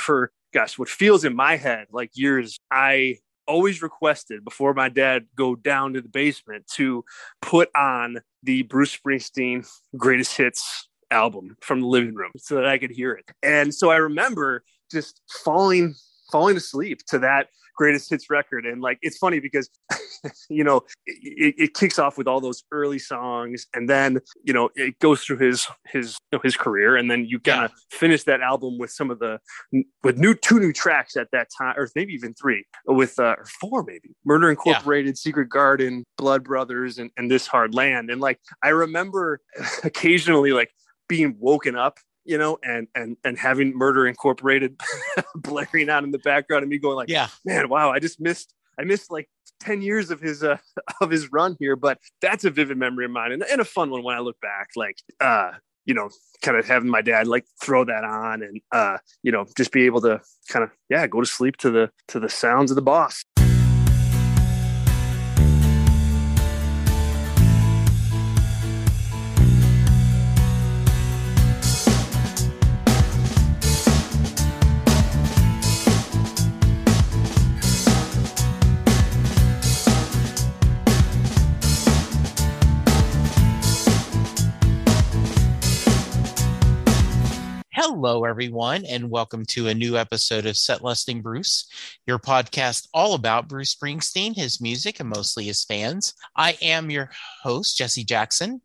for gosh, what feels in my head like years, I always requested before my dad go down to the basement to put on the Bruce Springsteen greatest hits album from the living room so that I could hear it. And so I remember just falling falling asleep to that greatest hits record and like it's funny because you know it, it, kicks off with all those early songs and then you know it goes through his his you know, his career and then you kind of yeah. finish that album with some of the with new two new tracks at that time or maybe even three with uh or four maybe murder incorporated yeah. secret garden blood brothers and, and this hard land and like i remember occasionally like being woken up you know, and and and having Murder Incorporated blaring out in the background, and me going like, yeah, man, wow, I just missed, I missed like 10 years of his uh of his run here. But that's a vivid memory of mine and, and a fun one when i look back like uh you know kind of having my dad like throw that on and uh you know just be able to kind of yeah go to sleep to the to the sounds of the boss Hello, everyone, and welcome to a new episode of Set Listing Bruce, your podcast all about Bruce Springsteen, his music, and mostly his fans. I am your host, Jesse Jackson.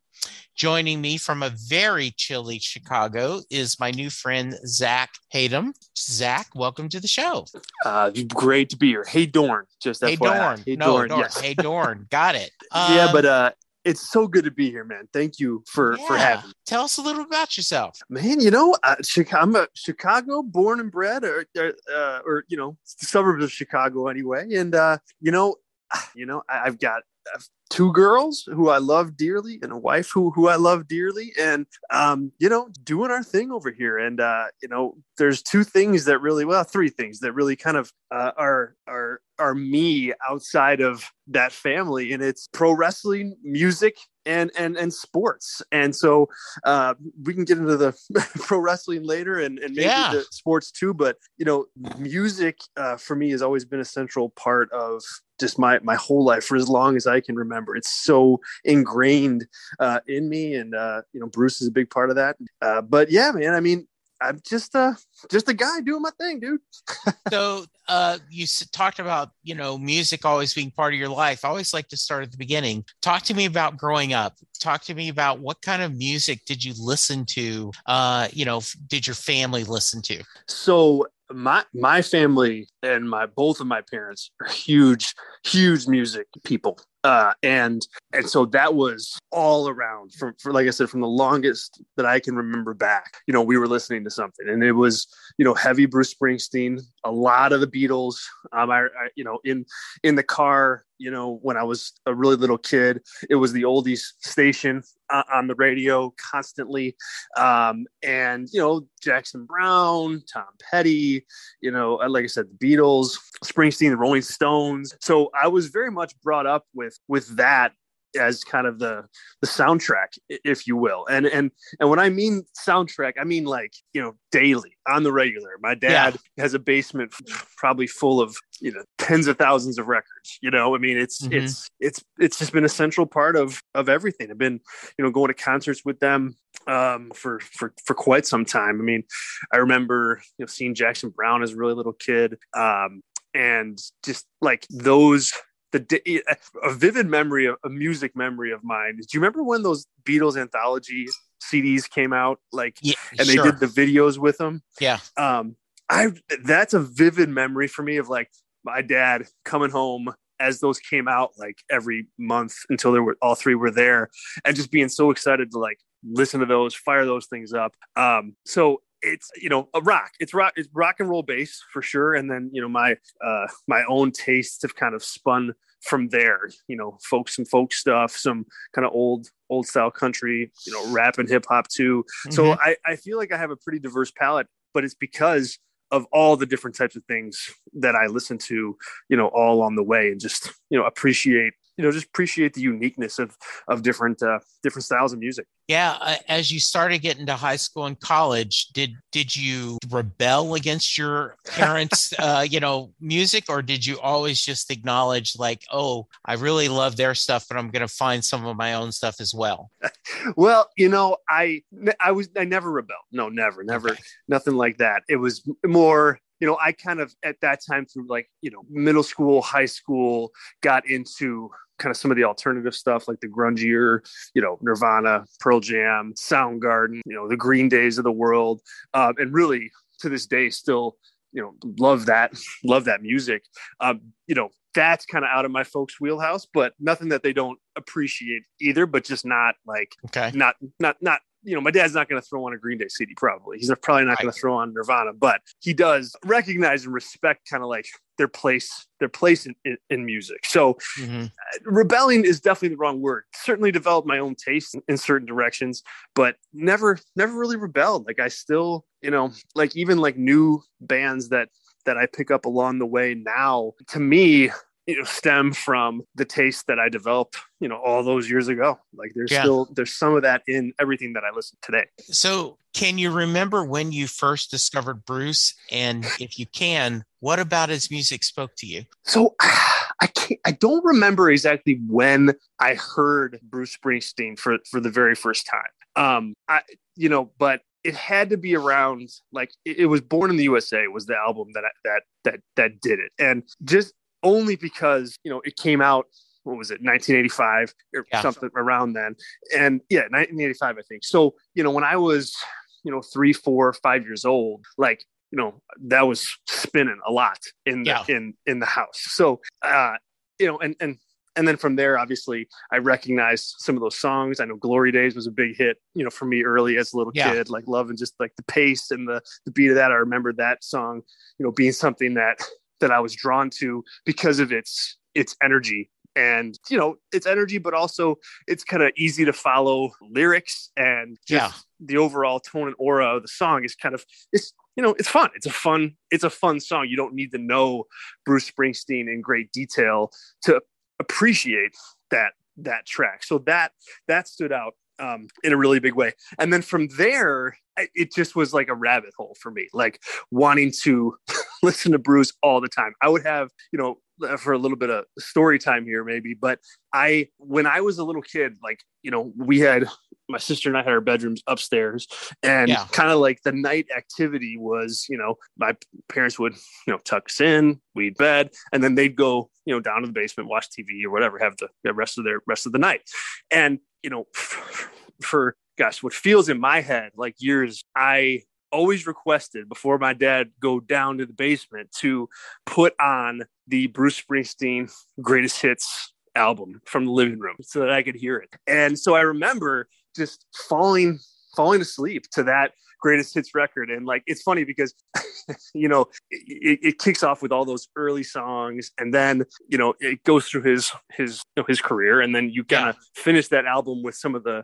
Joining me from a very chilly Chicago is my new friend, Zack Hayden. Zack, welcome to the show. Uh, great to be here. Hey, Dorn. Just hey, FYI. Dorn. Hey, no, Dorn. Dorn. Yes. Hey, Dorn. Got it. Um, yeah, but uh, it's so good to be here, man. Thank you for yeah. for having me. Tell us a little about yourself, man. You know, uh, I'm a Chicago born and bred, or or, uh, or you know, suburbs of Chicago anyway. And uh, you know, you know, I've got two girls who I love dearly and a wife who who I love dearly and um you know doing our thing over here. And uh you know there's two things that really well three things that really kind of uh, are are are me outside of that family. And it's pro wrestling music and and and sports. And so uh we can get into the pro wrestling later and and maybe yeah. the sports too. But you know music uh for me has always been a central part of just my my whole life for as long as I can remember. It's so ingrained uh, in me, and uh, you know, Bruce is a big part of that. Uh, but yeah, man, I mean, I'm just uh just a guy doing my thing, dude. so uh you talked about, you know, music always being part of your life. I always like to start at the beginning. Talk to me about growing up. Talk to me about what kind of music did you listen to? Uh, you know, did your family listen to? So my my family and my both of my parents are huge huge music people uh, and and so that was all around from for like I said from the longest that I can remember back. You know, we were listening to something, and it was you know heavy Bruce Springsteen, a lot of the Beatles. Um, I, I you know in in the car, you know when I was a really little kid, it was the oldies station uh, on the radio constantly, um, and you know Jackson Browne, Tom Petty, you know uh, like I said, the Beatles, Springsteen, the Rolling Stones. So I was very much brought up with with that as kind of the the soundtrack if you will. And and and when i mean soundtrack i mean like you know daily on the regular. My dad yeah. has a basement probably full of you know tens of thousands of records you know? I mean it's mm-hmm. it's it's it's just been a central part of of everything. I've been you know going to concerts with them um for for for quite some time. I mean i remember you know seeing jackson browne as a really little kid um and just like those the a vivid memory of a music memory of mine. Do you remember when those Beatles anthology CDs came out? Like, yeah, and they sure. did the videos with them. Yeah. Um, I that's a vivid memory for me of like my dad coming home as those came out like every month until there were all three were there and just being so excited to like listen to those fire those things up um so it's you know a rock. It's rock it's rock and roll bass for sure. And then you know my uh my own tastes have kind of spun from there you know folk some folk stuff some kind of old old style country you know rap and hip hop too. Mm-hmm. so i i feel like i have a pretty diverse palette but it's because of all the different types of things that I listen to, you know, all on the way and just, you know, appreciate you know just appreciate the uniqueness of of different uh, different styles of music. Yeah, uh, as you started getting to high school and college, did did you rebel against your parents, uh, you know, music, or did you always just acknowledge like, oh, I really love their stuff, but I'm going to find some of my own stuff as well? well, you know, I I was I never rebelled. No, never, never, okay. nothing like that. It was more you know, I kind of at that time through like, you know, middle school, high school, got into kind of some of the alternative stuff like the grungier, you know, Nirvana, Pearl Jam, Soundgarden, you know, the Green Days of the world, uh, and really to this day still, you know, love that, love that music. Um, you know, that's kind of out of my folks' wheelhouse, but nothing that they don't appreciate either, but just not like, okay, not not not you know, my dad's not going to throw on a Green Day CD. Probably he's probably not going to throw on Nirvana, but he does recognize and respect kind of like their place, their place in, in, in music. So, mm-hmm. uh, rebelling is definitely the wrong word. Certainly developed my own taste in, in certain directions, but never, never really rebelled. Like I still, you know, like even like new bands that that I pick up along the way now. To me, you know stem from the taste that I developed, you know, all those years ago. Like there's yeah. still there's some of that in everything that I listen today. So, can you remember when you first discovered Bruce and if you can, what about his music spoke to you? So, I can't I don't remember exactly when I heard Bruce Springsteen for for the very first time. Um I you know, but it had to be around like it, was born in the usa was the album that I, that that that did it and just only because you know it came out what was it 1985 or yeah. something around then and yeah 1985 i think so you know when i was you know three four five years old like you know that was spinning a lot in the yeah. in in the house so uh you know and and and then from there obviously i recognized some of those songs i know glory days was a big hit you know for me early as a little yeah. kid like loving just like the pace and the the beat of that i remember that song you know being something that that I was drawn to because of its its energy. And you know its energy but also it's kind of easy to follow lyrics and yeah. the overall tone and aura of the song is kind of it's you know it's fun. It's a fun it's a fun song. You don't need to know bruce springsteen in great detail to appreciate that that track. So that that stood out um, in a really big way. And then from there, it just was like a rabbit hole for me, like wanting to listen to Bruce all the time. I would have, you know, for a little bit of story time here, maybe, but I, when I was a little kid, like, you know, we had my sister and I had our bedrooms upstairs, and yeah. kind of like the night activity was, you know, my parents would, you know, tuck us in, we'd bed, and then they'd go, you know, down to the basement, watch TV or whatever, have the, the rest of their rest of the night. And you know, for gosh, what feels in my head like years, I always requested before my dad go down to the basement to put on the Bruce Springsteen greatest hits album from the living room so that I could hear it. And so I remember just falling falling asleep to that greatest hits record. And like, it's funny because, you know, it, it, kicks off with all those early songs, and then you know it goes through his his you know, his career, and then you kind of yeah. finish that album with some of the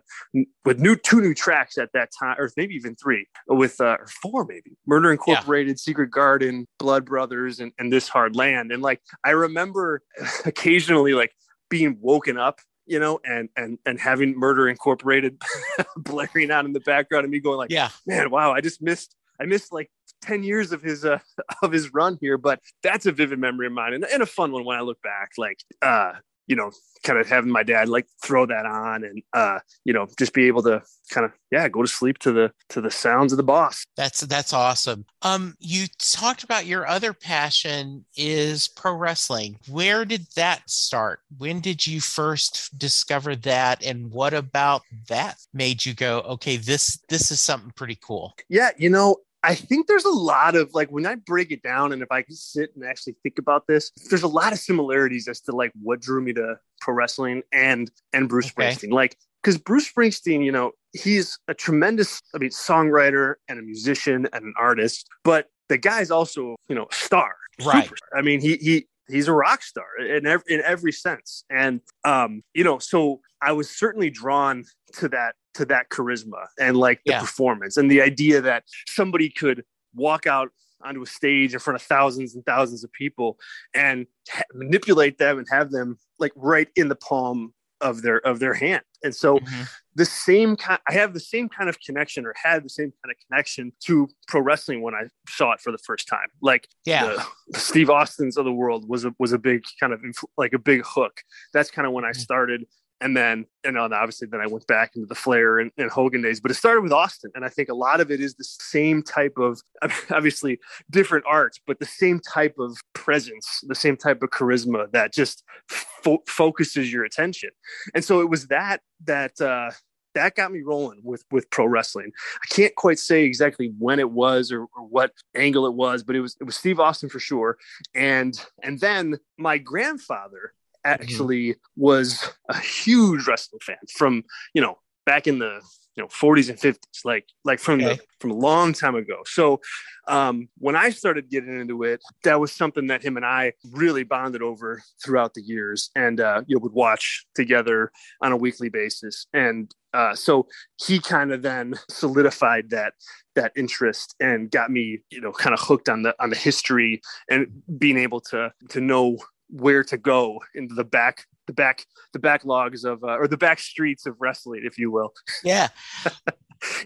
with new two new tracks at that time, or maybe even three, with uh, or four maybe, Murder Incorporated, yeah. Secret Garden, Blood Brothers, and, and This Hard Land. And like, I remember occasionally like being woken up you know, and and and having Murder Incorporated blaring out in the background, and me going like, yeah, man, wow, I just missed, I missed like 10 years of his uh of his run here. But that's a vivid memory of mine and, and a fun one when i look back like uh you know, kind of having my dad like throw that on and uh, you know, just be able to kind of yeah, go to sleep to the to the sounds of the boss. That's that's awesome. Um you talked about your other passion is pro wrestling. Where did that start? When did you first discover that and what about that made you go, okay, this this is something pretty cool? Yeah, you know, I think there's a lot of like when I break it down and if I can sit and actually think about this, there's a lot of similarities as to like what drew me to pro wrestling and and Bruce okay. Springsteen. Like because Bruce Springsteen, you know, he's a tremendous, I mean, songwriter and a musician and an artist, but the guy's also, you know, a star. Right. Superstar. I mean, he he he's a rock star in every in every sense. And um, you know, so I was certainly drawn to that to that charisma and like the yeah. performance and the idea that somebody could walk out onto a stage in front of thousands and thousands of people and ha- manipulate them and have them like right in the palm of their of their hand and so mm-hmm. the same kind i have the same kind of connection or had the same kind of connection to pro wrestling when i saw it for the first time like yeah the, steve austin's of the world was a was a big kind of like a big hook that's kind of when i mm-hmm. started and then and then obviously then I went back into the Flair and, and, Hogan days, but it started with Austin, and I think a lot of it is the same type of obviously different art, but the same type of presence, the same type of charisma that just fo- focuses your attention, and so it was that that uh, that got me rolling with with pro wrestling. I can't quite say exactly when it was or, or, what angle it was, but it was it was Steve Austin for sure. And and then my grandfather. Actually mm-hmm. was a huge wrestling fan from you know back in the you know 40s and 50s like like from okay. the from a long time ago so um when i started getting into it that was something that him and i really bonded over throughout the years and uh you know, would watch together on a weekly basis and uh so he kind of then solidified that that interest and got me you know kind of hooked on the on the history and being able to to know where to go into the back the back the backlogs of uh, or the back streets of wrestling if you will. Yeah.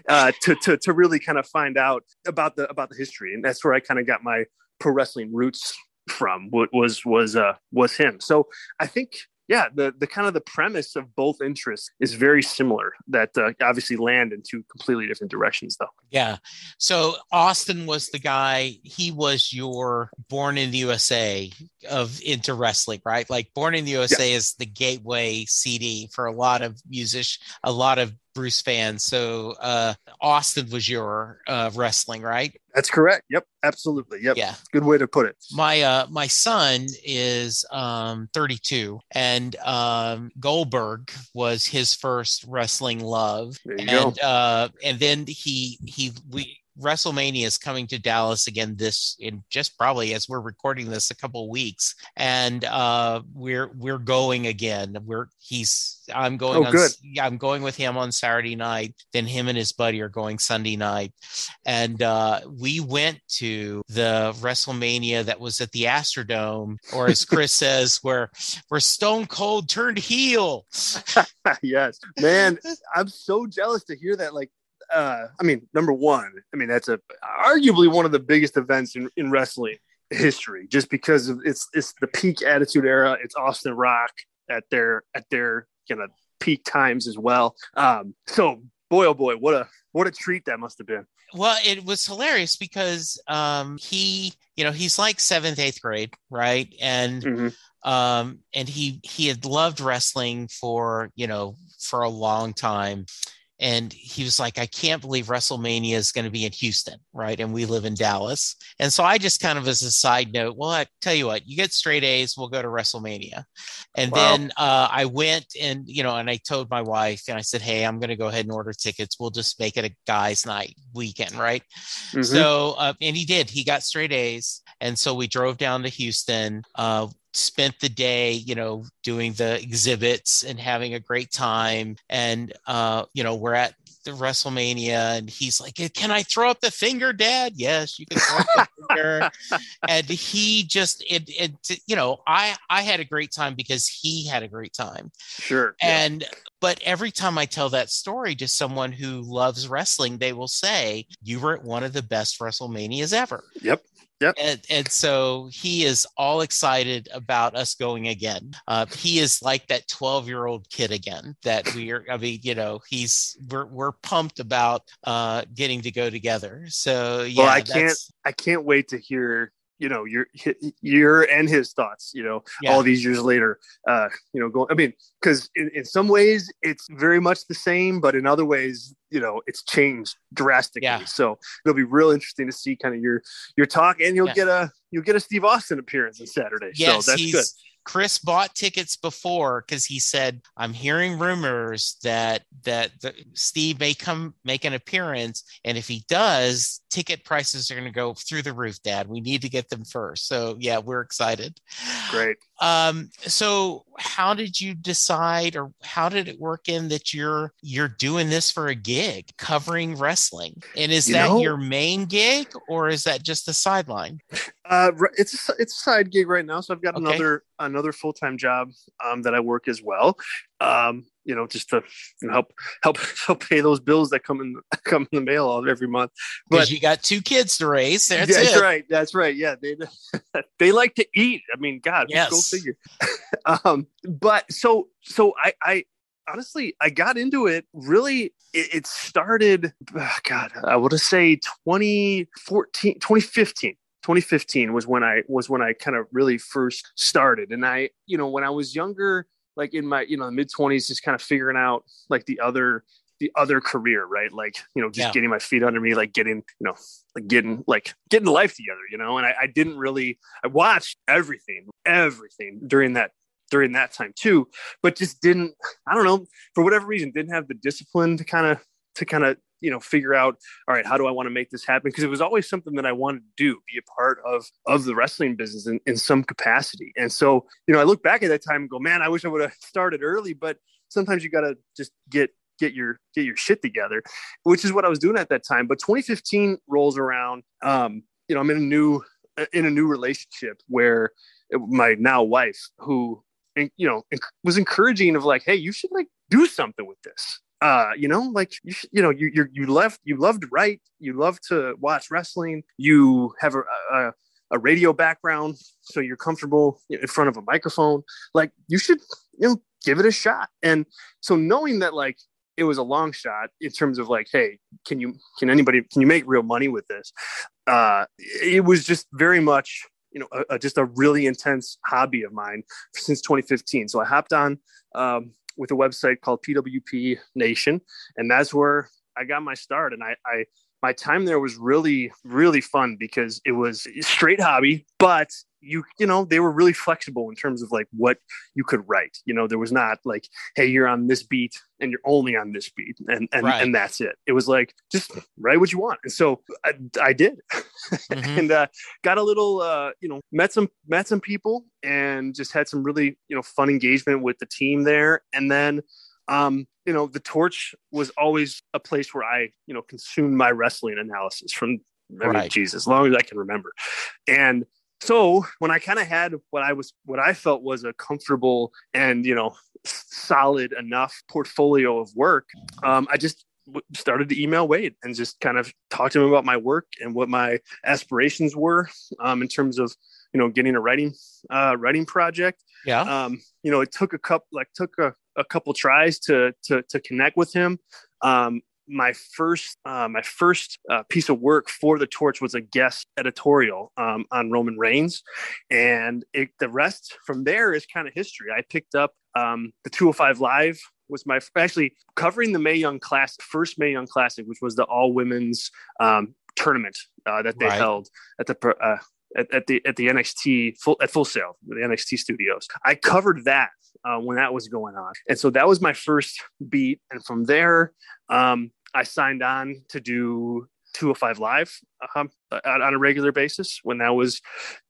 Uh, to, to to really kind of find out about the about the history. And that's where i kind of got my pro wrestling roots from what was was uh was him. So i think yeah, the the kind of the premise of both interests is very similar. That uh, obviously land in two completely different directions, though. Yeah. So Austin was the guy. He was your Born in the USA of into wrestling, right? Like Born in the USA yeah. is the gateway CD for a lot of musicians, a lot of Bruce fans. So uh, Austin was your uh, wrestling, right? That's correct. Yep, absolutely. Yep. Yeah. Good way to put it. My uh, my son is um, 32, and um, Goldberg was his first wrestling love. and go. uh, and then he he we WrestleMania is coming to Dallas again this in just probably as we're recording this a couple weeks, and uh, we're we're going again. We're he's I'm going. Oh, on, good. I'm going with him on Saturday night. Then him and his buddy are going Sunday night, and uh, we went to the WrestleMania that was at the Astrodome, or as Chris says, where where Stone Cold turned heel. yes, man, I'm so jealous to hear that. Like uh, I mean, number one, I mean that's a arguably one of the biggest events in, in wrestling history, just because of it's it's the peak Attitude Era. It's Austin Rock at their at their kind of peak times as well. Um, so boy, oh boy, what a what a treat that must have been. Well, it was hilarious because um, he, you know, he's like seventh, eighth grade, right? And mm-hmm. um, and he he had loved wrestling for you know for a long time and he was like, I can't believe WrestleMania is going to be in Houston, right? And we live in Dallas. And so I just kind of, as a side note, well, I tell you what, you get straight A's, we'll go to WrestleMania. And wow. then uh, I went and, you know, and I told my wife, and I said, Hey, I'm going to go ahead and order tickets. We'll just make it a guy's night weekend, right? Mm-hmm. So, uh, and he did, he got straight A's. And so we drove down to Houston. Uh, spent the day, you know, doing the exhibits and having a great time. And, uh, you know, we're at the WrestleMania and he's like, Can I throw up the finger, Dad? Yes, you can throw up the finger. and he just, it, it, you know, I, I had a great time because he had a great time. Sure. And, yeah. but every time I tell that story to someone who loves wrestling, they will say, You were at one of the best WrestleManias ever. Yep. Yep. And, and so he is all excited about us going again. Uh, he is like that 12 year old kid again that we are, I mean, you know, he's, we're, we're pumped about uh, getting to go together. So, yeah. Well, I can't, I can't wait to hear you know your your and his thoughts you know yeah. all these years later uh you know going i mean because in, in some ways it's very much the same but in other ways you know it's changed drastically yeah. so it'll be real interesting to see kind of your your talk and you'll yeah. get a you'll get a steve austin appearance on saturday yes, so that's good Chris bought tickets before because he said, "I'm hearing rumors that that the, Steve may come make an appearance, and if he does, ticket prices are going to go through the roof, Dad. We need to get them first. So yeah, we're excited. Great. Um, so how did you decide, or how did it work in that you're you're doing this for a gig, covering wrestling, and is You that know- your main gig, or is that just a sideline? Uh, it's a, it's a side gig right now, so I've got Okay. another another full time job um, that I work as well. Um, you know, just to you know, help help help pay those bills that come in come in the mail all every month. But- you got two kids to raise. That's that's right. That's right. Yeah, they they like to eat. I mean, God, Yes. go figure. um, but so so I I honestly I got into it really. It, it started. ah, God, I would say 2014, 2015. 2015 was when I was when I kind of really first started, and I you know when I was younger, like in my you know mid 20s, just kind of figuring out like the other the other career, right? Like, you know, just Yeah. getting my feet under me, like getting, you know, like getting like getting life together, you know. And I, I didn't really I watched everything, everything during that during that time too, but just didn't, I don't know, for whatever reason, didn't have the discipline to kind of to kind of you know figure out all right how do i want to make this happen? Because it was always something that i wanted to do be a part of of the wrestling business in, in some capacity. And so you know i look back at that time and go man i wish i would have started early but sometimes you got to just get get your get your shit together which is what i was doing at that time. But 2015 rolls around um you know i'm in a new in a new relationship where my now wife who you know was encouraging of like hey you should like do something with this uh you know like you you know you you you left you loved to write you love to watch wrestling you have a, a a radio background so you're comfortable in front of a microphone like you should you know give it a shot. And so knowing that like it was a long shot in terms of like hey can you can anybody can you make real money with this? Uh it was just very much you know a, a, just a really intense hobby of mine since 2015 so i hopped on um, with a website called pwp nation. And that's where i got my start. And i i my time there was really really fun because it was straight hobby but you you know they were really flexible in terms of like what you could write. You know there was not like hey you're on this beat and you're only on this beat and and, Right. and that's it. It was like just write what you want. And so i, I did. Mhm. and uh, got a little uh, you know met some met some people and just had some really you know fun engagement with the team there. And then um, you know the torch was always a place where i you know consumed my wrestling analysis from I mean, Right. geez, as long as I can remember. And so when I kind of had what I was, what I felt was a comfortable and you know solid enough portfolio of work, um, I just started to email Wade and just kind of talk to him about my work and what my aspirations were um, in terms of you know getting a writing uh, writing project Yeah. um, you know, it took a couple, like took a, a couple tries to, to, to connect with him. Um, my first, uh, my first uh, piece of work for the torch was a guest editorial um, on Roman Reigns. And it, the rest from there is kind of history. I picked up um, the 205 live was my actually covering the Mae Young Classic, first Mae Young Classic, which was the all women's um, tournament uh, that they Right. held at the uh, at, at the at the NXT full at Full Sail, the NXT studios. I covered that uh, when that was going on, and so that was my first beat. And from there, um, I signed on to do 205 Live um, on, on a regular basis. When that was,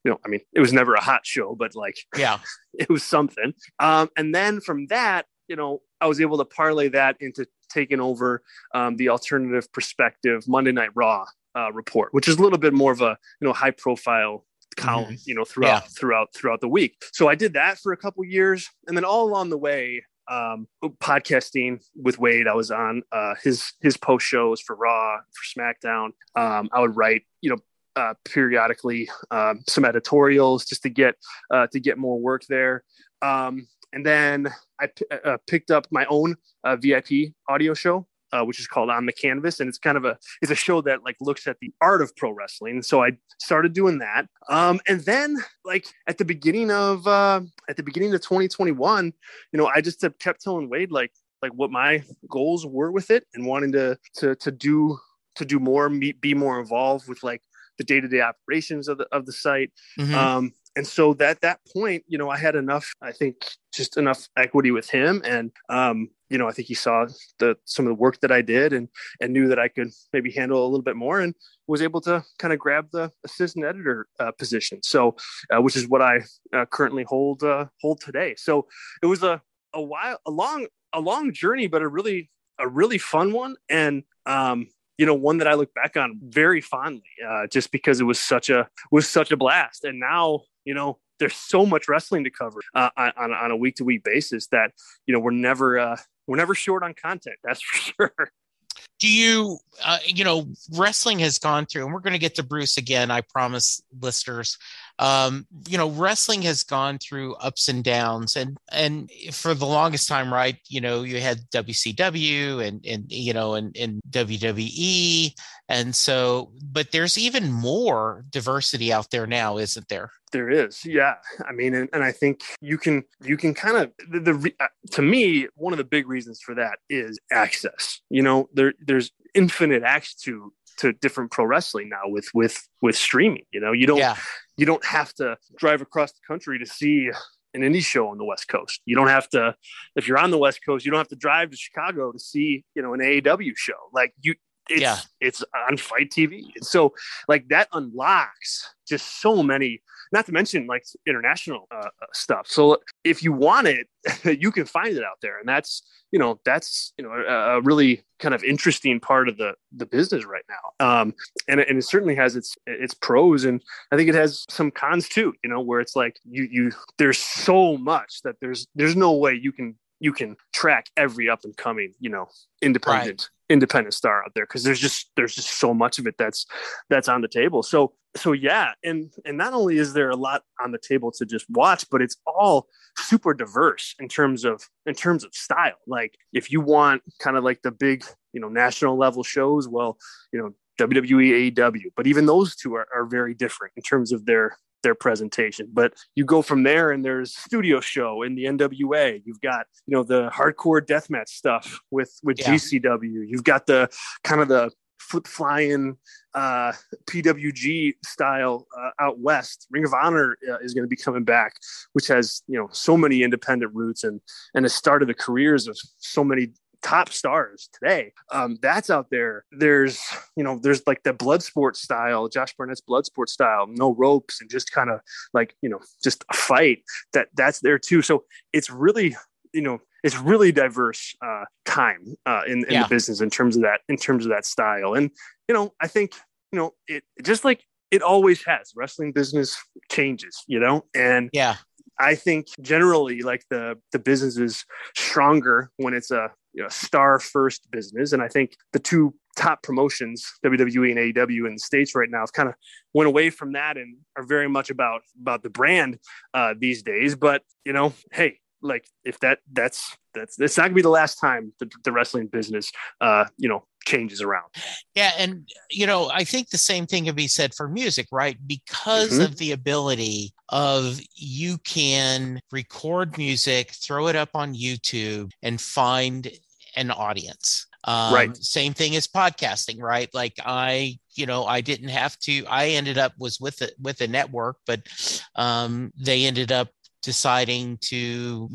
you know, I mean, it was never a hot show, but like Yeah. it was something. Um, and then from that, you know, I was able to parlay that into taking over um, the alternative perspective Monday Night Raw uh, report, which is a little bit more of a you know high profile column, you know, throughout Yeah. throughout throughout the week. So I did that for a couple years, and then all along the way. Um, podcasting with Wade, I was on uh, his his post shows for Raw, for SmackDown. Um, I would write, you know, uh, periodically um, some editorials just to get uh, to get more work there. Um, and then I p- uh, picked up my own uh, VIP audio show, uh, which is called On the Canvas, and it's kind of a it's a show that like looks at the art of pro wrestling. So I started doing that, um, and then like at the beginning of uh, at the beginning of 2021, you know, I just kept telling Wade like like what my goals were with it and wanting to to to do to do more, be, more involved with like the day to day operations of the of the site Mhm. um, and so that that point, you know, I had enough, I think, just enough equity with him, and um, you know, I think he saw the some of the work that I did, and and knew that I could maybe handle a little bit more, and was able to kind of grab the assistant editor uh, position. So, uh, which is what I uh, currently hold uh, hold today. So it was a a while, a long a long journey, but a really a really fun one, and um, you know one that I look back on very fondly, uh, just because it was such a was such a blast. And now you know there's so much wrestling to cover uh, on on a week to week basis that you know we're never uh, we're never short on content. That's for sure do you uh, you know wrestling has gone through and we're going to get to bruce again i promise listeners um, you know wrestling has gone through ups and downs and and for the longest time right you know you had wcw and and you know and, and wwe and so but there's even more diversity out there now isn't there? There is yeah. I mean and, and i think you can you can kind of the, the uh, to me one of the big reasons for that is access. You know there there's infinite access to to different pro wrestling now with with with streaming you know? You don't yeah. You don't have to drive across the country to see an indie show on the west coast you don't have to if you're on the west coast you don't have to drive to chicago to see you know an aew show like you it's, yeah. it's on FITE TV. And so like that unlocks just so many, not to mention like international uh, uh stuff. So if you want it, you can find it out there. And that's, you know, that's, you know, a, a, really kind of interesting part of the, the business right now. Um, and, and it certainly has its, its pros. And I think it has some cons too, you know, where it's like you, you, there's so much that there's, there's no way you can you can track every up and coming, you know, independent. Independent star out there because there's just there's just so much of it that's that's on the table. So so yeah, and and not only is there a lot on the table to just watch, but it's all super diverse in terms of in terms of style. Like if you want kind of like the big, you know, national level shows, well, you know, WWE, AEW, but even those two are, are very different in terms of their their presentation. But you go from there, and there's studio show in the NWA. You've got you know the hardcore deathmatch stuff with with yeah. GCW. You've got the kind of the flip flying uh, PWG style uh, out west. Ring of Honor uh, is going to be coming back, which has you know so many independent roots and and has started the careers of so many top stars today. Um, that's out there. There's, you know, there's like the blood sport style, Josh Barnett's blood sport style, no ropes and just kind of like, you know, just a fight that that's there too. So it's really, you know, it's really diverse uh, time uh, in, in yeah. the business in terms of that, in terms of that style. And, you know, I think, you know, it just like it always has wrestling business changes, you know, and yeah, I think generally like the the business is stronger when it's a you know, star first business. And I think the two top promotions, WWE and AEW in the States right now, have kind of went away from that and are very much about about the brand uh, these days. But you know, hey, like if that that's that's it's not gonna be the last time the, the wrestling business uh you know changes around yeah and you know i think the same thing can be said for music right because mm-hmm. of the ability of you can record music throw it up on youtube and find an audience. Um, right. Same thing as podcasting, right? Like I, you know, I didn't have to. I ended up was with it with a network, but um, they ended up deciding to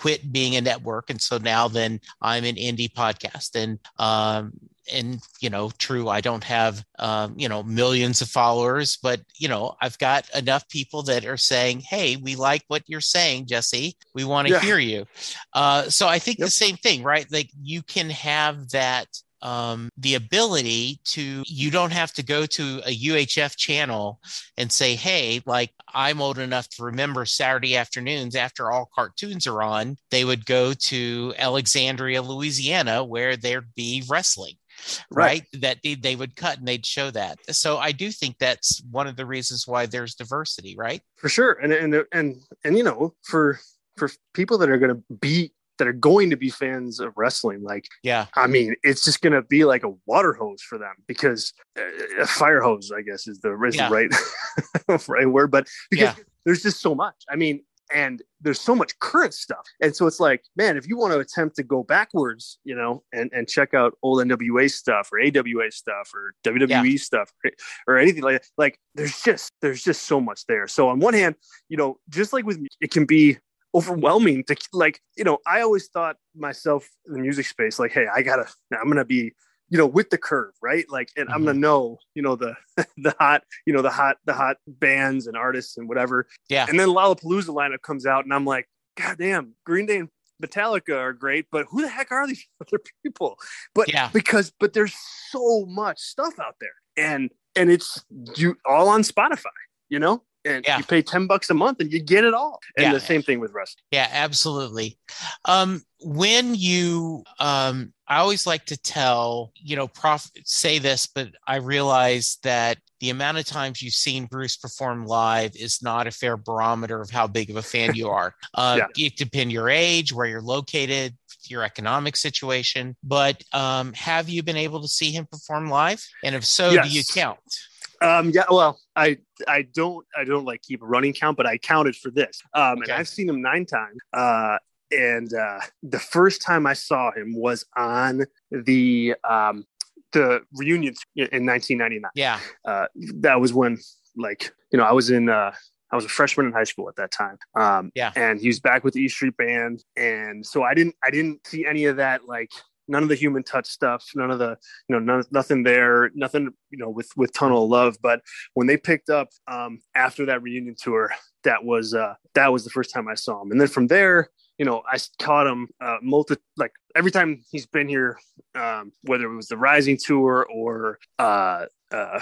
quit being a network, and so now then I'm an indie podcast, and um, and you know true i don't have um, you know millions of followers but you know i've got enough people that are saying hey we like what you're saying jesse we want to yeah. hear you uh, so i think yep. the same thing right like you can have that um, the ability to you don't have to go to a UHF channel and say, hey, like I'm old enough to remember Saturday afternoons after all cartoons are on, they would go to Alexandria, Louisiana, where there'd be wrestling right, right? that they, they would cut and they'd show that. So i do think that's one of the reasons why there's diversity right? For sure. And and and and you know for for people that are going to be that are going to be fans of wrestling like yeah i mean it's just going to be like a water hose for them because uh, a fire hose i guess is the, is yeah. right right word but because yeah. there's just so much i mean and there's so much current stuff. And so it's like, man, if you want to attempt to go backwards, you know, and, and check out old NWA stuff or AWA stuff or WWE yeah. stuff or, or anything like that, like there's just there's just so much there. So on one hand, you know, just like with it can be overwhelming to like, you know, I always thought myself in the music space, like, hey, I gotta I'm gonna be you know with the curve right? Like and mm-hmm. i'm gonna mm-hmm. know you know the the hot you know the hot the hot bands and artists and whatever. Yeah. And then lollapalooza lineup comes out and i'm like god damn green day and metallica are great but who the heck are these other people? But yeah. because but there's so much stuff out there and and it's you all on spotify you know and yeah. you pay 10 bucks a month and you get it all and yeah. the same thing with wrestling yeah absolutely um when you um i always like to tell you know prof say this but i realize that the amount of times you've seen bruce perform live is not a fair barometer of how big of a fan you are uh yeah. it depends your age where you're located your economic situation but um have you been able to see him perform live and if so yes. do you count um, yeah, well, I I don't I don't like keep a running count, but I counted for this. Um, okay. and I've seen him nine times. Uh, and uh, the first time I saw him was on the um, the reunion in 1999. Yeah, uh, that was when like you know I was in uh, I was a freshman in high school at that time. Um, yeah, and he was back with the E Street Band, and so I didn't I didn't see any of that like none of the human touch stuff, none of the, you know, none, nothing there, nothing, you know, with, with tunnel of love. But when they picked up um, after that reunion tour, that was, uh, that was the first time I saw him. And then from there, you know, I caught him uh, multi like every time he's been here, um, whether it was the Rising tour or uh, uh,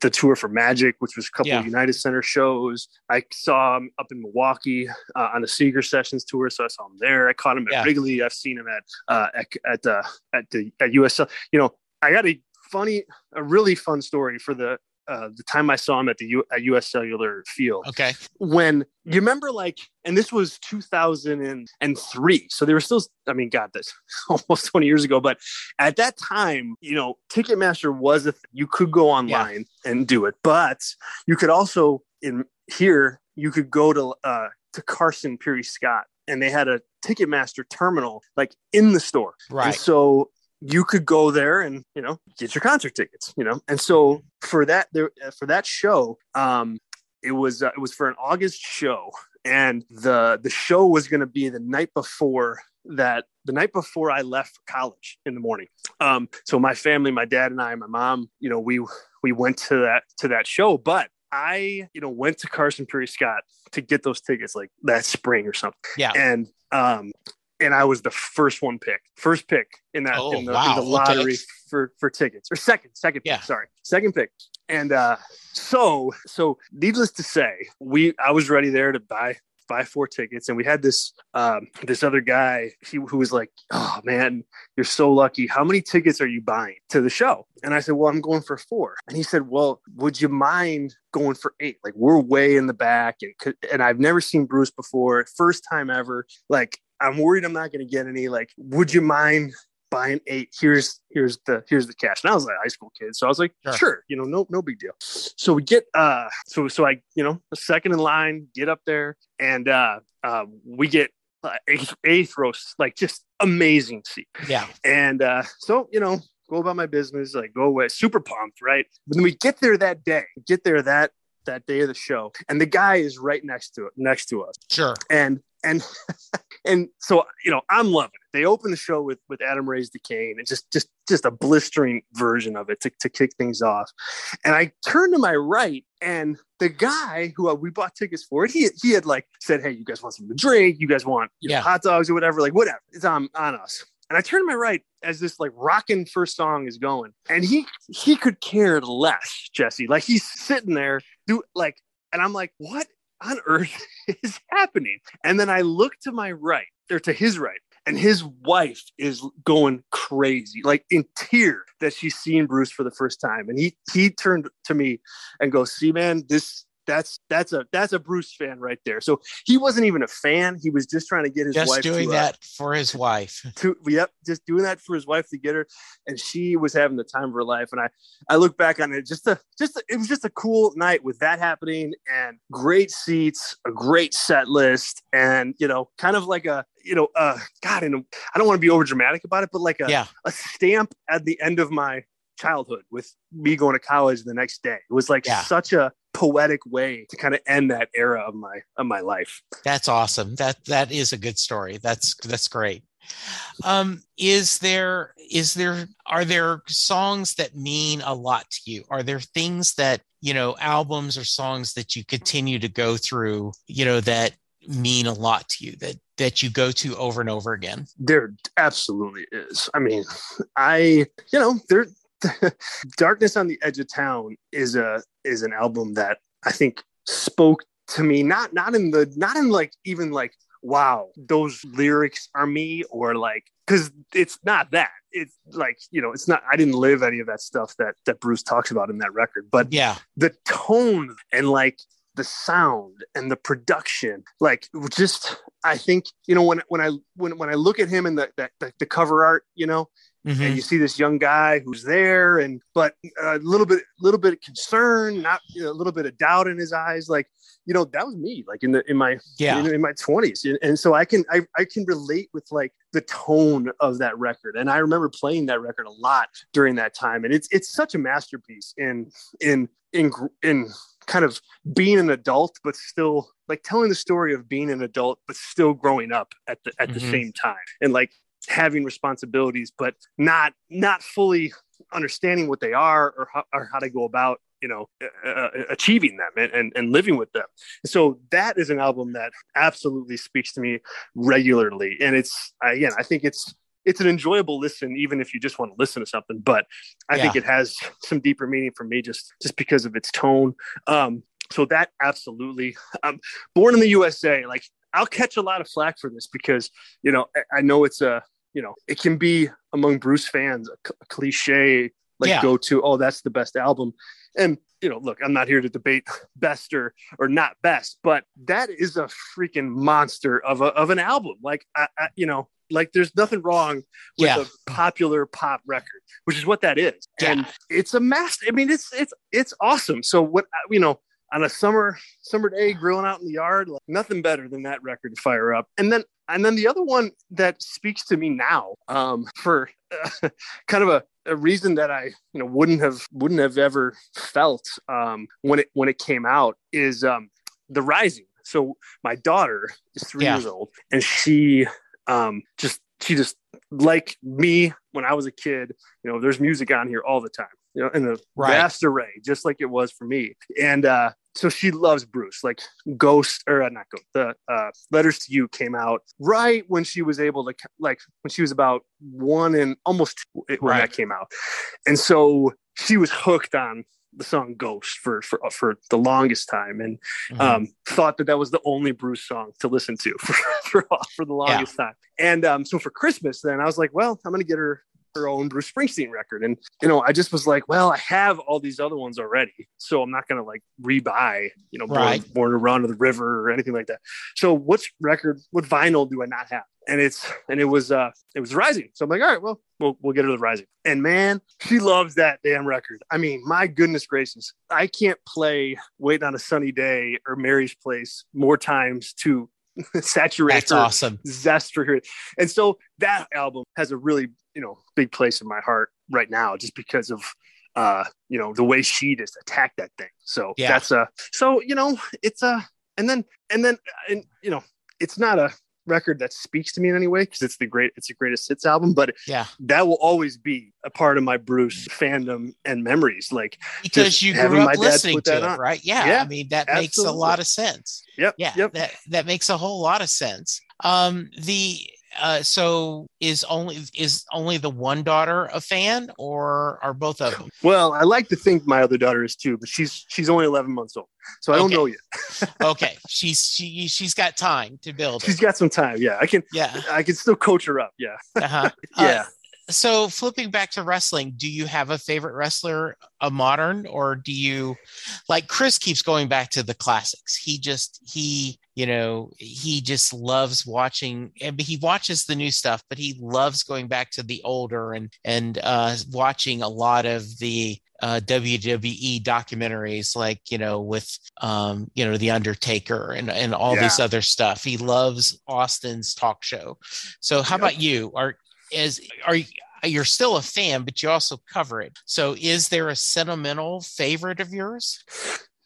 the tour for Magic, which was a couple yeah. of United Center shows. I saw him up in Milwaukee uh, on the Seeger Sessions tour, so I saw him there. I caught him at yeah. Wrigley. I've seen him at uh, at at, uh, at the at USL. You know, I got a funny, a really fun story for the uh, the time I saw him at the U- at US Cellular Field. Okay. When you remember, like, and this was 2003, so they were still. I mean, God, that's almost 20 years ago. But at that time, you know, Ticketmaster was a. Th- you could go online yeah. and do it, but you could also in here you could go to uh, to Carson Pirie Scott and they had a Ticketmaster terminal like in the store. Right. And so you could go there and you know get your concert tickets you know and so for that there for that show um it was uh, it was for an august show and the the show was going to be the night before that the night before i left for college in the morning um so my family my dad and i my mom you know we we went to that to that show but I, you know, went to Carson Pirie Scott to get those tickets like that spring or something. Yeah. And um and I was the first one picked, first pick in that oh, in, the, wow. in, the, lottery for for tickets or second second yeah. pick, sorry second pick. And uh so so needless to say we I was ready there to buy buy four tickets. And we had this um this other guy he, who was like oh man you're so lucky. How many tickets are you buying to the show? And i said well i'm going for four. And he said well would you mind going for eight? Like we're way in the back and and i've never seen bruce before first time ever. Like I'm worried I'm not going to get any. Like, would you mind buying eight? Here's here's the here's the cash. And I was a high school kid, so I was like, sure, sure you know, no no big deal. So we get uh, so so I you know a second in line, get up there, and uh, uh we get uh, eighth, eighth roast, like just amazing seat. Yeah. And uh, so you know, go about my business, like go away, super pumped, right? But then we get there that day, get there that that day of the show, and the guy is right next to it, next to us. Sure. And and and so you know i'm loving it. They open the show with with adam raised a cain and just just just a blistering version of it to, to kick things off. And i turn to my right and the guy who uh, we bought tickets for he he had like said hey you guys want something to drink? You guys want you know, hot dogs or whatever? Like whatever. It's on on us. And I turn to my right as this like rocking first song is going, and he he could care less, Jesse. Like he's sitting there, do like, and I'm like, what on earth is happening? And then I look to my right, or to his right, and his wife is going crazy, like in tears that she's seen Bruce for the first time. And he he turned to me and goes, "See, man, this that's that's a that's a Bruce fan right there. So he wasn't even a fan. He was just trying to get his just wife doing to, uh, that for his wife. to yep, just doing that for his wife to get her, and she was having the time of her life. And I I look back on it, just a just a, it was just a cool night with that happening and great seats, a great set list, and you know, kind of like a you know, uh, God, and I don't want to be over dramatic about it, but like a Yeah. a stamp at the end of my childhood with me going to college the next day. It was like Yeah. such a poetic way to kind of end that era of my of my life. That's awesome. That that is a good story. That's that's great. Um, is there is there are there songs that mean a lot to you? Are there things that you know albums or songs that you continue to go through? You know that mean a lot to you that that you go to over and over again. There absolutely is. I mean, I you know there. Darkness on the Edge of Town is a is an album that I think spoke to me not not in the not in like even like wow those lyrics are me or like because it's not that. It's like you know it's not I didn't live any of that stuff that that Bruce talks about in that record but Yeah, the tone and like the sound and the production like just i think you know when when i when, when i look at him in the, the the cover art you know Mhm. and you see this young guy who's there and but a little bit little bit of concern not you know, a little bit of doubt in his eyes like you know that was me like in the in my yeah, in, in my 20s and, and so i can I, I can relate with like the tone of that record. And i remember playing that record a lot during that time. And it's it's such a masterpiece in in in in kind of being an adult but still like telling the story of being an adult but still growing up at the at the Mhm. same time. And like having responsibilities but not not fully understanding what they are or how, or how to go about you know uh, achieving them and, and, and living with them. So that is an album that absolutely speaks to me regularly. And it's again i think it's it's an enjoyable listen even if you just want to listen to something but i think it has some deeper meaning for me just just because of its tone. Um so that absolutely um born in the usa like i'll catch a lot of flack for this because you know i, know it's a you know it can be among bruce fans a, cliche like Yeah. go to oh that's the best album and you know look i'm not here to debate best or or not best but that is a freaking monster of a of an album like I, I you know like there's nothing wrong with Yeah. a popular pop record which is what that is Yeah. and it's a master i mean it's it's it's awesome so what you know on a summer summer day grilling out in the yard like nothing better than that record to fire up and then and then the other one that speaks to me now um for kind of a, a reason that i you know wouldn't have wouldn't have ever felt um when it when it came out is um the rising so my daughter is three Yeah. years old and she um just she just like me when i was a kid you know there's music on here all the time you know in a Right. vast array just like it was for me and uh so she loves bruce like ghost or uh, not ghost the uh letters to you came out right when she was able to like when she was about one and almost two when Right. that came out and so she was hooked on the song ghost for for for the longest time and Mhm. um, thought that that was the only Bruce song to listen to for for, for the longest time. And um, so for Christmas, then I was like, well, I'm going to get her her own Bruce Springsteen record. And you know, I just was like, well, I have all these other ones already, so I'm not going to like rebuy, you know, Born, Right. Born to Run or the River or anything like that. So what record, what vinyl do I not have? And it's and it was uh it was Rising. So I'm like, all right, well, we'll we'll get her the Rising. And man, she loves that damn record. I mean, my goodness gracious, I can't play Waiting on a Sunny Day or Mary's Place more times to saturate That's her awesome. zest for her. And so that album has a really, you know, big place in my heart right now, just because of uh, you know, the way she just attacked that thing. So Yeah. that's a so, you know, it's a and then and then and you know, it's not a record that speaks to me in any way because it's the great it's the greatest hits album, but Yeah. that will always be a part of my Bruce fandom and memories. Like Because you grew up listening to it, on. right? Yeah. Yeah, I mean, that makes a lot of sense. yep, Yeah. yep. That that makes a whole lot of sense. Um the uh so is only is only the one daughter a fan or are both of them? Well, I like to think my other daughter is too, but she's she's only 11 months old, so I don't know yet. Okay. she's she she's got time to build She's it. got some time. Yeah, I can Yeah. I can still coach her up. Yeah, Uh-huh. yeah. So flipping back to wrestling, do you have a favorite wrestler, a modern, or do you like Chris keeps going back to the classics? He just he you know he just loves watching and he watches the new stuff but he loves going back to the older and and uh watching a lot of the uh, WWE documentaries, like you know, with um, you know, The Undertaker and and all yeah. this other stuff. He loves Austin's talk show. So, how yep. about you? Are is are you? You're still a fan, but you also cover it. So, is there a sentimental favorite of yours?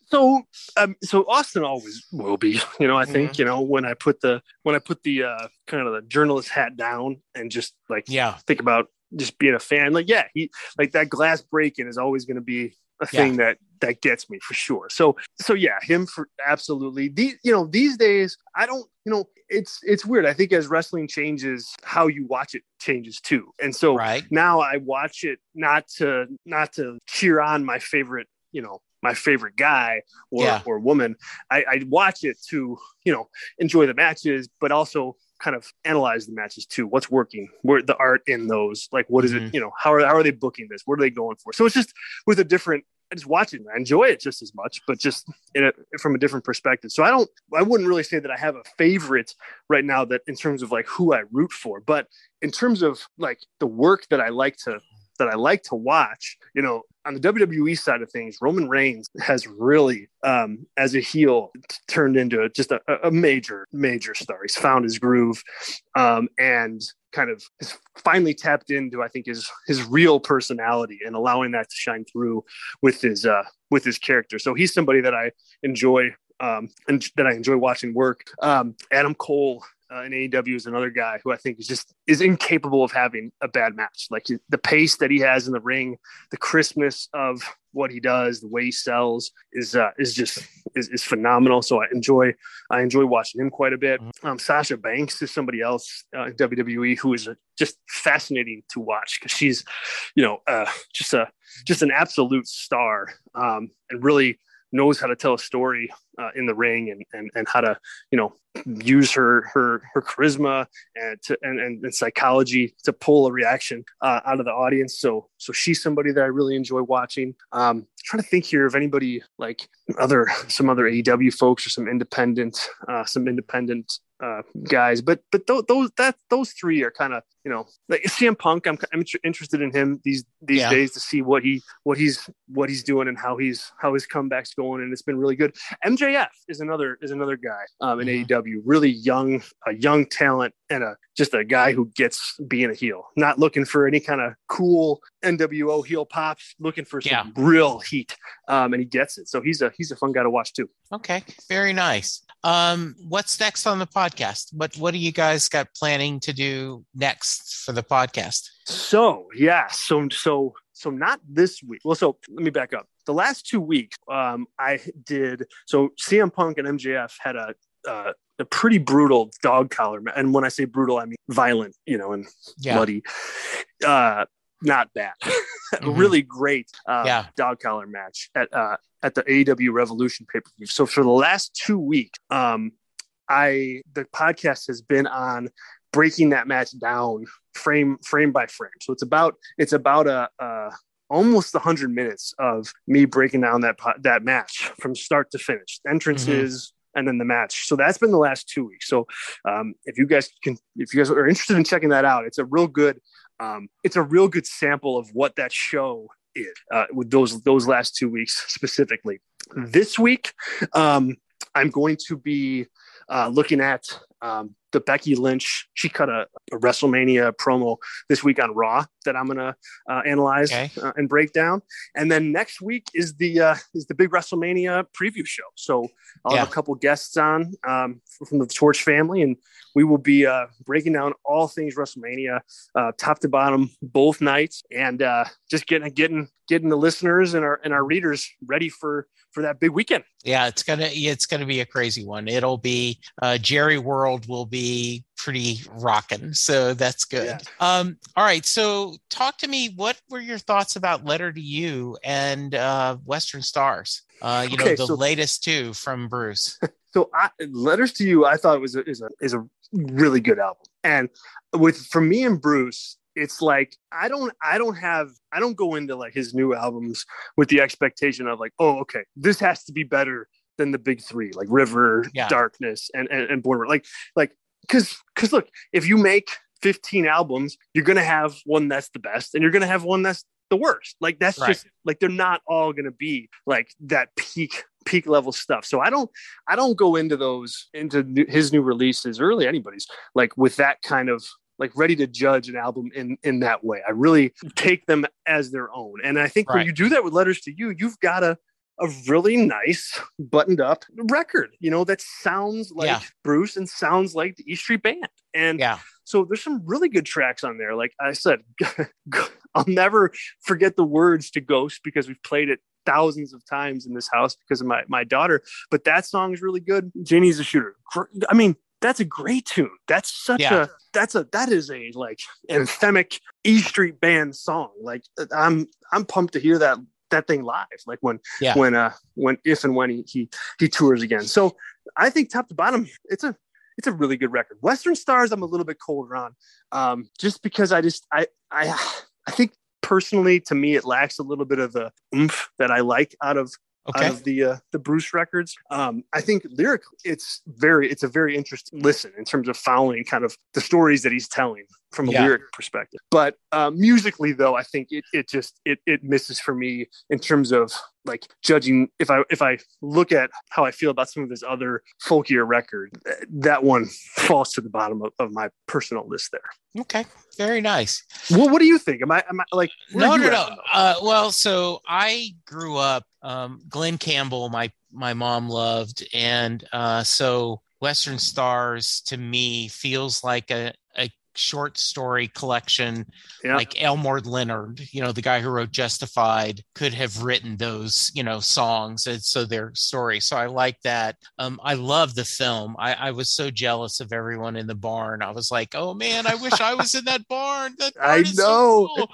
So, um, so Austin always will be. You know, I think mm-hmm. you know when I put the when I put the uh, kind of the journalist hat down and just like yeah think about just being a fan. Like, yeah, he like that glass breaking is always going to be a thing yeah. that that gets me for sure. So so yeah, him for absolutely. These you know these days I don't you know it's it's weird. I think as wrestling changes, how you watch it changes too. And so right. now I watch it not to not to cheer on my favorite you know my favorite guy or, yeah. or woman. I, I watch it to, you know, enjoy the matches, but also kind of analyze the matches too. What's working? Where the art in those? Like, what is mm-hmm. it? You know, how are how are they booking this? What are they going for? So it's just with a different. I just watch it. I enjoy it just as much, but just a, from a different perspective. So I don't. I wouldn't really say that I have a favorite right now. That in terms of like who I root for, but in terms of like the work that I like to that I like to watch, you know, on the WWE side of things, Roman Reigns has really, um, as a heel, t- turned into just a, a, major, major star. He's found his groove, um, and kind of has finally tapped into, I think, his his real personality and allowing that to shine through with his uh, with his character. So he's somebody that I enjoy um, and that I enjoy watching work. Um, Adam Cole uh, in AEW is another guy who I think is just is incapable of having a bad match. Like the pace that he has in the ring, the crispness of what he does, the way he sells is uh, is just is, is phenomenal. So I enjoy I enjoy watching him quite a bit. Mm-hmm. Um, Sasha Banks is somebody else uh, in WWE who is a, just fascinating to watch because she's, you know, uh, just a just an absolute star um, and really knows how to tell a story uh, in the ring and, and and how to you know use her her her charisma and to and, and, and psychology to pull a reaction uh, out of the audience so so she's somebody that i really enjoy watching um trying to think here of anybody like other some other aew folks or some independent uh some independent uh, guys. But but th- those that those three are kind of you know like CM Punk. I'm I'm interested in him these these yeah. days to see what he what he's what he's doing and how he's how his comeback's going, and it's been really good. MJF is another is another guy um, in mm-hmm. AEW, really young a young talent and a just a guy who gets being a heel, not looking for any kind of cool NWO heel pops, looking for some yeah. real heat, um, and he gets it. So he's a he's a fun guy to watch too. Okay, very nice. Um, what's next on the podcast? What what do you guys got planning to do next for the podcast? So yeah, so so so not this week. Well, so let me back up. The last two weeks, um, I did so. CM Punk and MJF had a uh, a pretty brutal dog collar, and when I say brutal, I mean violent, you know, and yeah. bloody. Uh, not bad. mm-hmm. really great uh, yeah. dog collar match at uh, at the AEW Revolution pay per view. So for the last two weeks, um, I the podcast has been on breaking that match down frame frame by frame. So it's about it's about a, a almost 100 minutes of me breaking down that that match from start to finish entrances mm-hmm. and then the match so that's been the last two weeks so um, if you guys can if you guys are interested in checking that out it's a real good um, it's a real good sample of what that show is uh, with those those last two weeks specifically. This week, um, I'm going to be uh, looking at um, the Becky Lynch. She cut a, a, WrestleMania promo this week on Raw that I'm gonna uh, analyze okay. uh, and break down. And then next week is the uh, is the big WrestleMania preview show. So I'll yeah. have a couple guests on um, from the Torch family, and we will be uh, breaking down all things WrestleMania, uh, top to bottom, both nights, and uh, just getting getting getting the listeners and our and our readers ready for for that big weekend. Yeah, it's gonna it's gonna be a crazy one. It'll be uh, Jerry World will be pretty rocking, so that's good. Yeah. Um, all right, so talk to me. What were your thoughts about Letter to You and uh, Western Stars? Uh, you okay, know, the so, latest two from Bruce. So, I, Letters to You, I thought was a, is a is a really good album, and with for me and Bruce, it's like I don't I don't have I don't go into like his new albums with the expectation of like, oh, okay, this has to be better than the big three, like River, Yeah. Darkness, and and, and Border. Like like because because look, if you make 15 albums, you're gonna have one that's the best, and you're gonna have one that's the worst. Like that's Right. just like they're not all gonna be like that peak peak level stuff. So I don't I don't go into those into his new releases or really anybody's like with that kind of like ready to judge an album in in that way. I really take them as their own. And I think Right. when you do that with letters to you, you've got a a really nice buttoned up record, you know, that sounds like Yeah. Bruce and sounds like the E Street Band. And Yeah. so there's some really good tracks on there. Like I said, I'll never forget the words to Ghost because we've played it thousands of times in this house because of my, my daughter. But that song is really good. Janie's a shooter. I mean, that's a great tune. That's such Yeah. a that's a that is a like anthemic E Street Band song. Like uh, I'm I'm pumped to hear that that thing live. Like when Yeah. when uh when if and when he he he tours again. So I think top to bottom, it's a it's a really good record. Western Stars, I'm a little bit colder on, um, just because I just I I I think personally to me it lacks a little bit of the oomph that I like out of Okay. out of the uh, the Bruce records. Um, I think lyric it's very it's a very interesting listen in terms of following kind of the stories that he's telling from a Yeah. lyric perspective. But uh, musically though, I think it it just it it misses for me in terms of like judging if I if I look at how I feel about some of his other folkier record, that one falls to the bottom of, of my personal list there. Okay. Very nice. Well, what do you think? Am I am I like no, no, no. at on those? Uh, well, so I grew up. Um, Glen Campbell, my my mom loved, and uh, so Western Stars to me feels like a short story collection, Yeah. like Elmore Leonard, you know, the guy who wrote Justified, could have written those, you know, songs, and so their story. So I like that. Um, I love the film. I, I was so jealous of everyone in the barn. I was like, oh man, I wish I was in that barn. That I barn so know. cool.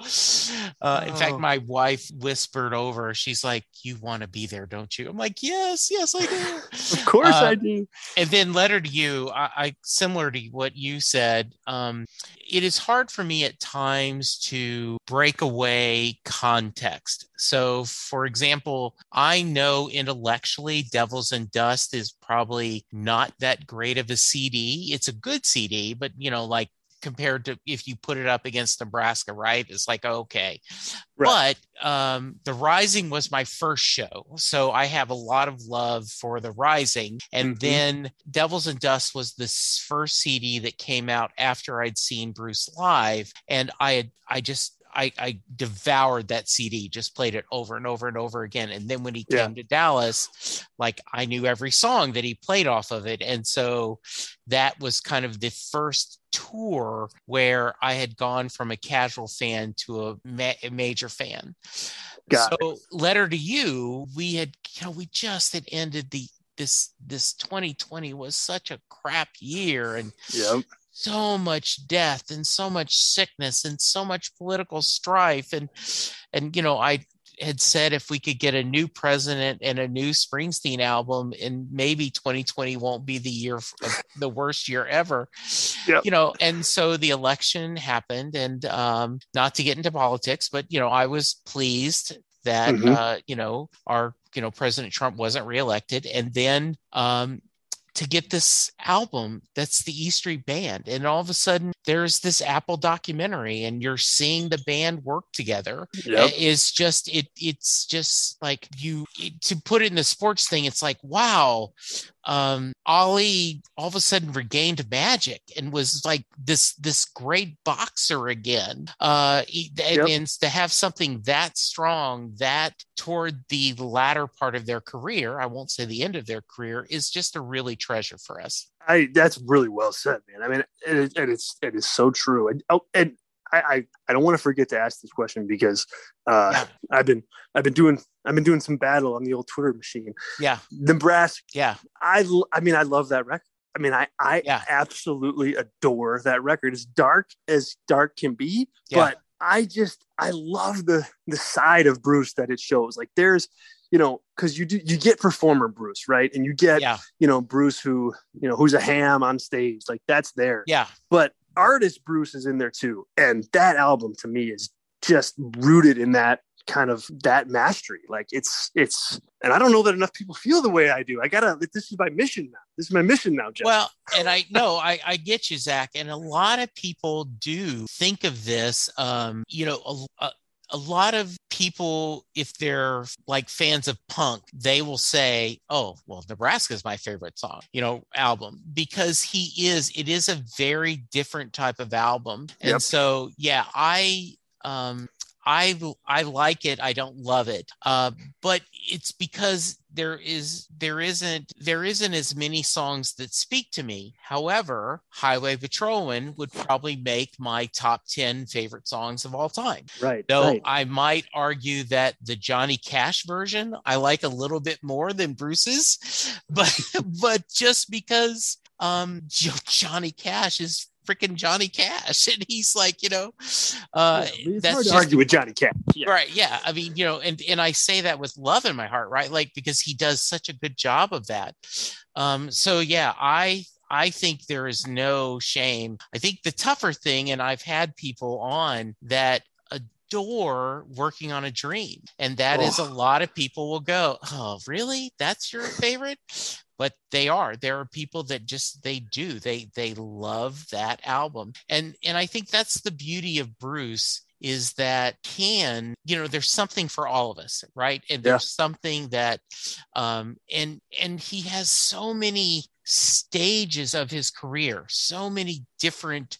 Uh, in fact, Oh. my wife whispered over, she's like, You want to be there, don't you? I'm like, Yes, yes, I do. Of course Uh, I do. and then letter to you, I, I similar to what you said, um, it is hard for me at times to break away context. So, for example, I know intellectually Devils and Dust is probably not that great of a CD. It's a good CD, but you know, like compared to if you put it up against Nebraska, right? It's like okay. Right. But um, The Rising was my first show. So I have a lot of love for The Rising. And Mhm. then Devils and Dust was the first CD that came out after I'd seen Bruce live. And I had, I just, I, I devoured that CD, just played it over and over and over again. And then when he Yeah. came to Dallas, like I knew every song that he played off of it. And so that was kind of the first tour where I had gone from a casual fan to a, ma- major fan. Got so, letter to you, we had, you know, we just had ended the this this 2020 was such a crap year, and Yep. So much death and so much sickness and so much political strife and and you know i had said if we could get a new president and a new springsteen album and maybe 2020 won't be the year of the worst year ever Yep. you know and so the election happened and um not to get into politics but you know i was pleased that Mhm. uh you know our you know president trump wasn't reelected and then um to get this album that's the E Street Band. And all of a sudden, there's this Apple documentary, and you're seeing the band work together. Yep. It's just it. It's just like you it- to put it in the sports thing. It's like wow, um, Ali all of a sudden regained magic and was like this this great boxer again. Uh, he- Yep. and to have something that strong that toward the latter part of their career, I won't say the end of their career, is just a really treasure for us. I that's really well said, man. I mean, it, it's it is so true. And oh, and I I, I don't want to forget to ask this question because uh, Yeah. I've been I've been doing I've been doing some battle on the old Twitter machine. Yeah, Nebraska. yeah, I I mean I love that record. I mean I I Yeah. absolutely adore that record. As dark as dark can be, Yeah. but I just I love the the side of Bruce that it shows. Like there's you know because you do you get performer Bruce right, and you get you know Bruce who you know who's a ham on stage like that's there yeah, but artist Bruce is in there too, and that album to me is just rooted in that kind of that mastery. Like it's it's, and I don't know that enough people feel the way I do. I gotta. This is my mission now. This is my mission now, Jeff. Well, and I know I, I get you, Zack, and a lot of people do think of this. Um, you know, a, a, a lot of people, if they're like fans of punk, they will say, "Oh, well, Nebraska is my favorite song, you know, album," because he is. It is a very different type of album, and Yep. so yeah, I um I I like it. I don't love it, uh, but it's because there is there isn't there isn't as many songs that speak to me. However, Highway Patrolman would probably make my top ten favorite songs of all time. right, Though right. I might argue that the Johnny Cash version I like a little bit more than Bruce's, but but just because um Johnny Cash is freaking Johnny Cash and he's like you know uh Yeah, that's hard to argue with Johnny Cash. Yeah. right yeah i mean you know and and i say that with love in my heart right like because he does such a good job of that um so yeah i i think there is no shame i think the tougher thing and i've had people on that adore working on a dream and that is a Oh. lot of people will go oh really that's your favorite but they are. There are people that just they do. They they love that album. And and i think that's the beauty of bruce is that can you know there's something for all of us right? And Yeah. there's something that um and and he has so many stages of his career so many different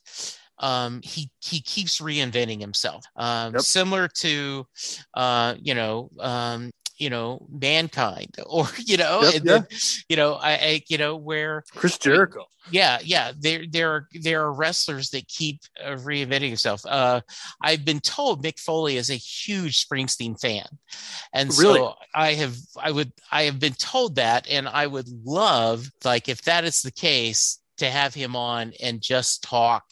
um he he keeps reinventing himself. Um Yep. similar to uh you know um you know mankind or you know Yep, yeah. then, you know I, I you know where Chris Jericho. yeah yeah there there are there are wrestlers that keep uh, reinventing himself uh i've been told mick foley is a huge springsteen fan and Really? so i have i would i have been told that and i would love like if that is the case to have him on and just talk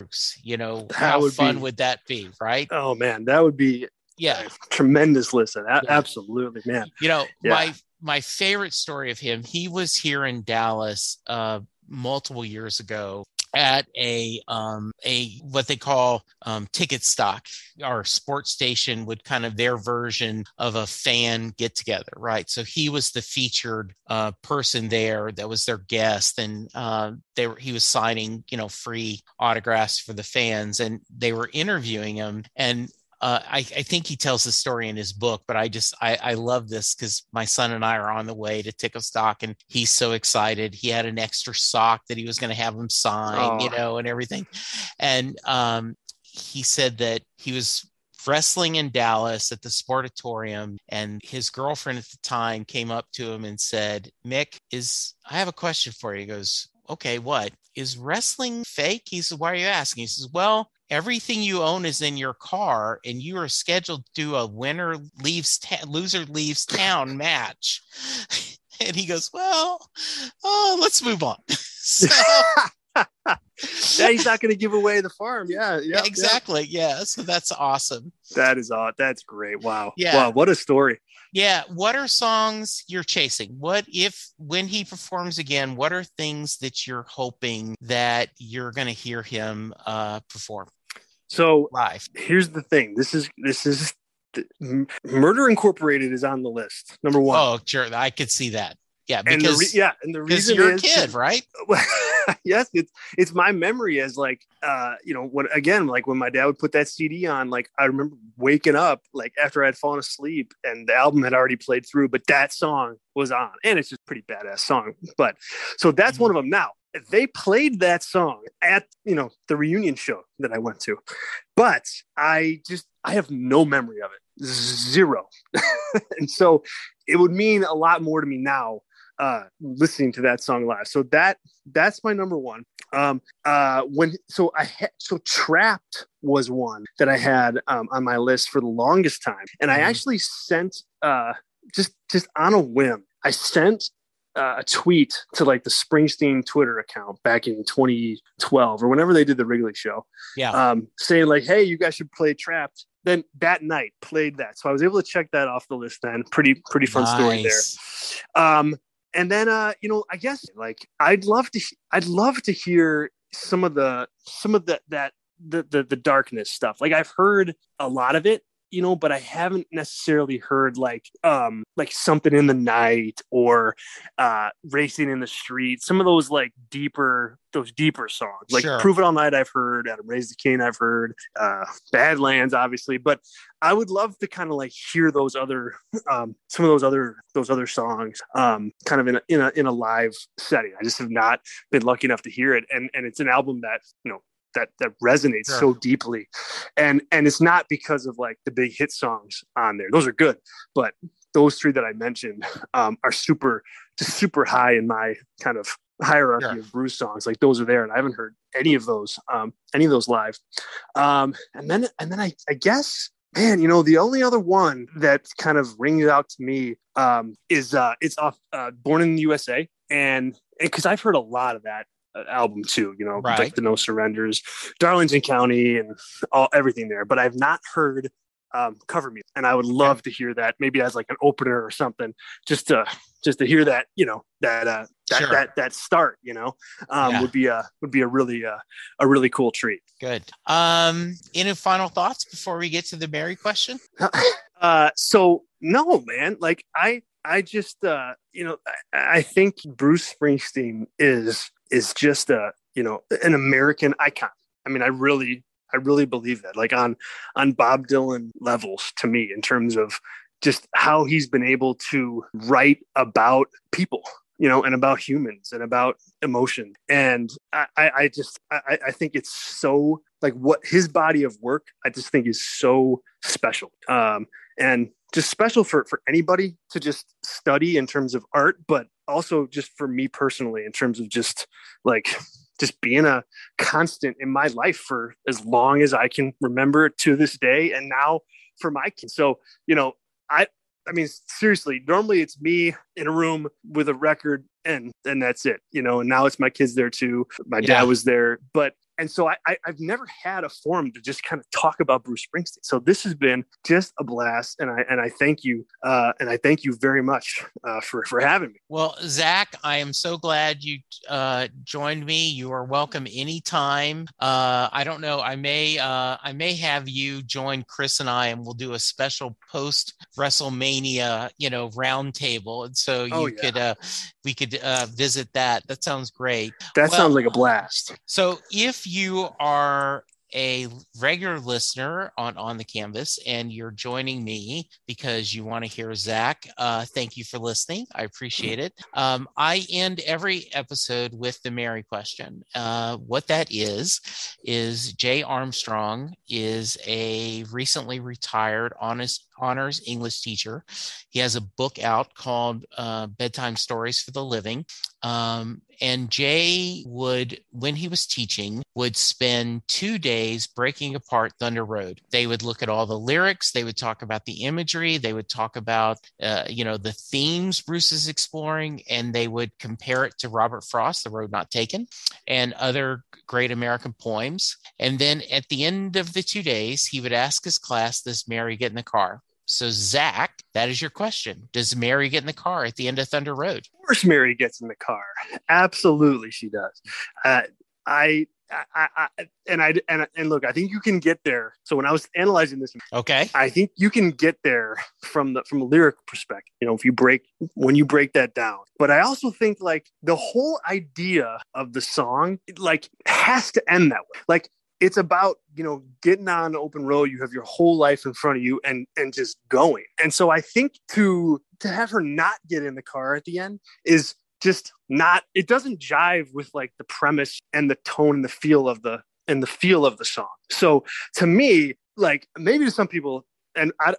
you know That how fun be- would that be right Oh man, that would be yeah tremendous listen. A- Yeah. Absolutely, man. you know Yeah. my my favorite story of him he was here in dallas uh multiple years ago at a um a what they call um Ticketstock our sports station would kind of their version of a fan get together right so he was the featured uh person there that was their guest and uh they were he was signing you know free autographs for the fans and they were interviewing him and uh, I, I think he tells the story in his book, but I just I, I love this because my son and I are on the way to Ticketstock, and he's so excited. He had an extra sock that he was going to have him sign, you Oh. know, and everything. And um, he said that he was wrestling in Dallas at the Sportatorium, and his girlfriend at the time came up to him and said, "Mick, is I have a question for you." He goes, "Okay, what is wrestling fake?" He says, "Why are you asking?" He says, "Well." Everything you own is in your car, and you are scheduled to do a winner leaves ta- loser leaves town match. And he goes, "Well, oh, let's move on." so, yeah, he's not going to give away the farm. Yeah, yeah, yeah, exactly. Yeah, so that's awesome. That is all. That's great. Wow. Yeah. Wow. What a story. Yeah. What are songs you're chasing? What if, when he performs again, what are things that you're hoping that you're going to hear him uh, perform So live? here's the thing. This is this is Murder Incorporated is on the list. Number one. Oh, sure. I could see that. Yeah. and Because re- yeah, and the reason you're a is kid, right? yes, it's it's my memory as like uh you know when again like when my dad would put that CD on like I remember waking up like after I'd fallen asleep and the album had already played through but that song was on and it's just a pretty badass song but so that's Mm-hmm. one of them now they played that song at you know the reunion show that I went to. But I just I have no memory of it. Zero. And so it would mean a lot more to me now uh listening to that song live. So that that's my number one. Um uh when so i had so trapped was one that i had um, on my list for the longest time. And i Mhm. actually sent uh just just on a whim i sent uh, a tweet to like the springsteen twitter account back in 2012 or whenever they did the wrigley show Yeah. um saying like hey you guys should play trapped. Then that night played that. So i was able to check that off the list then. Pretty pretty fun story there. Um and then uh you know i guess like i'd love to i'd love to hear some of the some of the that the, the the darkness stuff. Like I've heard a lot of it, you know, but I haven't necessarily heard like um like something in the night or uh racing in the street. Some of those like deeper those deeper songs. Like Sure. Prove It All Night I've heard, Adam Raised a Cain I've heard, uh Badlands obviously, but I would love to kind of like hear those other um some of those other those other songs um kind of in a in a in a live setting. I just have not been lucky enough to hear it and and it's an album that, you know, that that resonates Sure. so deeply and and it's not because of like the big hit songs on there those are good but those three that i mentioned um, are super just super high in my kind of hierarchy Sure. of Bruce songs like those are there and i haven't heard any of those um, any of those live um, and then and then I, I guess man you know the only other one that kind of rings out to me um, is uh, it's off uh, born in the usa and because i've heard a lot of that album too you know Right. like the no surrenders darlington county and all everything there but i've not heard um, cover music and i would love to hear that maybe as like an opener or something just to just to hear that you know that uh that Sure. that, that start you know um Yeah. would be a would be a really uh, a really cool treat Good. Um, any final thoughts before we get to the Mary question? uh so no man like i i just uh you know i, I think bruce springsteen is is just a you know an american icon. I mean i really i really believe that like on on bob dylan levels to me in terms of just how he's been able to write about people you know and about humans and about emotion and i i just i i think it's so like what his body of work i just think is so special. Um and just special for for anybody to just study in terms of art but also just for me personally in terms of just like just being a constant in my life for as long as i can remember to this day and now for my kids. So you know i i mean seriously normally it's me in a room with a record and and that's it you know and now it's my kids there too my Yeah. dad was there but and so I, I i've never had a forum to just kind of talk about bruce springsteen so this has been just a blast and i and i thank you uh and i thank you very much uh for for having me Well, Zack, I am so glad you uh, joined me. You are welcome anytime. Uh, I don't know. I may uh, I may have you join Chris and I, and we'll do a special post WrestleMania, you know, roundtable, and so you Oh, yeah. could uh, we could uh, visit that. That sounds great. that Well- sounds like a blast So if you are a regular listener on on the canvas and you're joining me because you want to hear Zack, uh, thank you for listening. I appreciate it. Um, I end every episode with the Mary question. Uh, what that is is Jay Armstrong is a recently retired honest honors English teacher. He has a book out called uh, Bedtime Stories for the Living. Um, and Jay would, when he was teaching, would spend two days breaking apart Thunder Road. They would look at all the lyrics, they would talk about the imagery, they would talk about, uh, you know, the themes Bruce is exploring, and they would compare it to Robert Frost, The Road Not Taken, and other great American poems. And then at the end of the two days, he would ask his class, Does Mary get in the car? So, Zack, that is your question. Does Mary get in the car at the end of Thunder Road? Of course, Mary gets in the car. Absolutely, she does. Uh, I, I, I, and I, and and look, I think you can get there. So when I was analyzing this, Okay. I think you can get there from the from a lyric perspective. You know, if you break when you break that down. But I also think like the whole idea of the song, like, has to end that way. Like it's about you know getting on the open road. You have your whole life in front of you and and just going. And so i think to to have her not get in the car at the end is just not it doesn't jive with like the premise and the tone and the feel of the and the feel of the song. So to me like maybe to some people and I,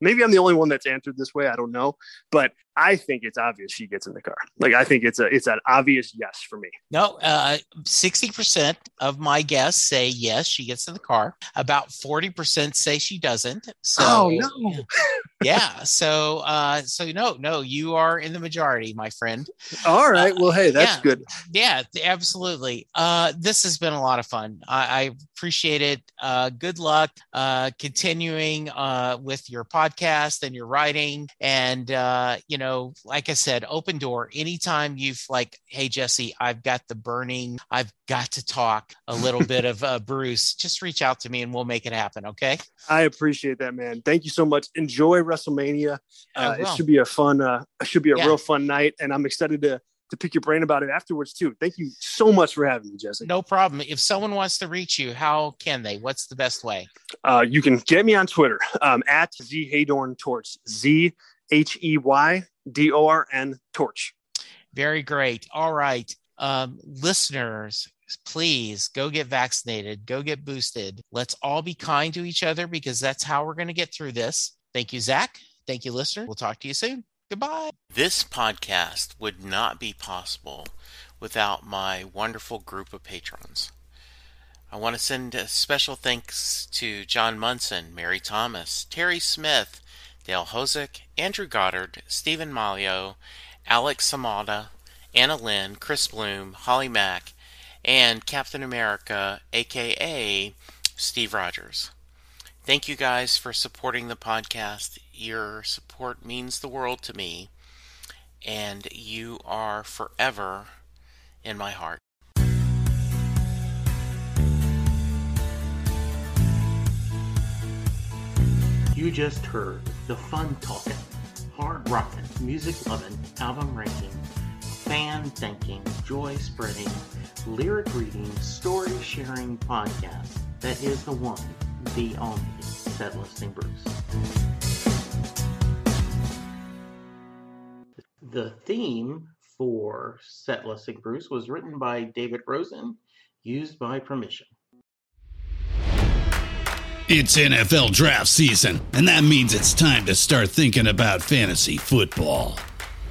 maybe I'm the only one that's answered this way. I don't know, but I think it's obvious she gets in the car. Like I think it's a it's an obvious yes for me. No, uh, 60% of my guests say yes, she gets in the car. About 40% say she doesn't. So, oh no! yeah. So, uh, so no, no, you are in the majority, my friend. All right. Well, hey, that's yeah. good. Yeah, absolutely. Uh, this has been a lot of fun. I, I appreciate it. Uh, good luck uh, continuing uh, with your podcast and your writing. And, uh, you know, like I said, open door. Anytime you've like, hey Jesse, I've got the burning, I've got to talk a little bit of uh, Bruce. Just reach out to me and we'll make it happen. Okay. I appreciate that, man. Thank you so much. Enjoy WrestleMania. Uh, it should be a fun, uh, it should be a yeah. real fun night, and I'm excited to to pick your brain about it afterwards too. Thank you so much for having me, Jesse. No problem. If someone wants to reach you, how can they? What's the best way? Uh, you can get me on Twitter um, at Z Heydorn Torch. Z H E Y D O R N Torch. Very great. All right. Um, listeners, please go get vaccinated, go get boosted. Let's all be kind to each other because that's how we're going to get through this. Thank you, Zack. Thank you, listener. We'll talk to you soon. Goodbye. This podcast would not be possible without my wonderful group of patrons. I want to send a special thanks to John Munson, Mary Thomas, Terry Smith, Dale Hosick, Andrew Goddard, Stephen Malio, Alex Samada, Anna Lynn, Chris Bloom, Holly Mack, and Captain America, aka Steve Rogers. Thank you guys for supporting the podcast. Your support means the world to me, and you are forever in my heart. You just heard the fun talking, hard rocking, music loving, album ranking, fan thinking, joy spreading, lyric reading, story sharing podcast that is the one the only Set Listing Bruce. The theme for Set Listing Bruce was written by David Rosen, used by permission. It's NFL draft season, and that means it's time to start thinking about fantasy football.